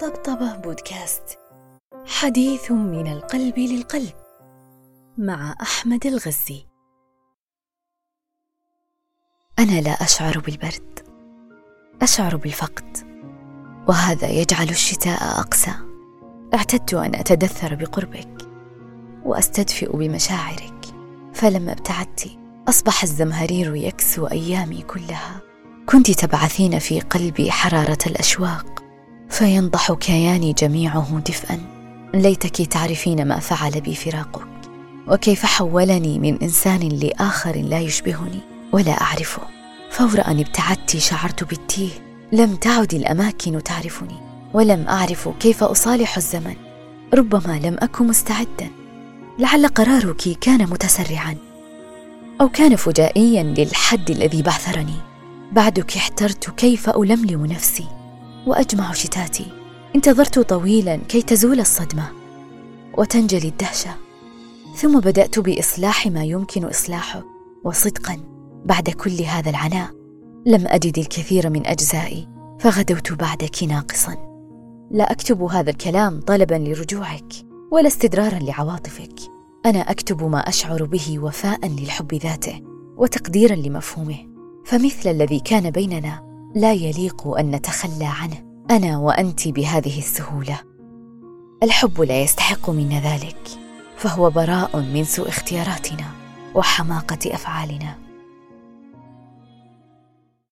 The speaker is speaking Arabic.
طبطبة بودكاست. حديث من القلب للقلب مع أحمد الغزي. أنا لا أشعر بالبرد أشعر بالفقد وهذا يجعل الشتاء أقسى. اعتدت أن أتدثر بقربك وأستدفئ بمشاعرك فلما أبتعدت. أصبح الزمهرير يكسو أيامي كلها. كنت تبعثين في قلبي حرارة الأشواق. فينضح كياني جميعه دفئا. ليتك تعرفين ما فعل بي فراقك وكيف حولني من إنسان لآخر لا يشبهني ولا أعرفه. فور أن ابتعدت شعرت بالتيه لم تعد الأماكن تعرفني ولم أعرف كيف أصالح الزمن. ربما لم اكن مستعدا. لعل قرارك كان متسرعا. أو كان فجائيا للحد الذي بعثرني. بعدك احترت كيف ألملم نفسي. وأجمع شتاتي. انتظرت طويلا كي تزول الصدمة وتنجلي الدهشة ثم بدأت بإصلاح ما يمكن إصلاحه وصدقا بعد كل هذا العناء. لم أجد الكثير من أجزائي فغدوت بعدك ناقصا. لا أكتب هذا الكلام طلبا لرجوعك ولا استدرارا لعواطفك. أنا أكتب ما أشعر به وفاء للحب ذاته وتقديرا لمفهومه. فمثل الذي كان بيننا لا يليق أن نتخلى عنه أنا وانت بهذه السهولة. الحب لا يستحق منا ذلك فهو براء من سوء اختياراتنا وحماقة أفعالنا.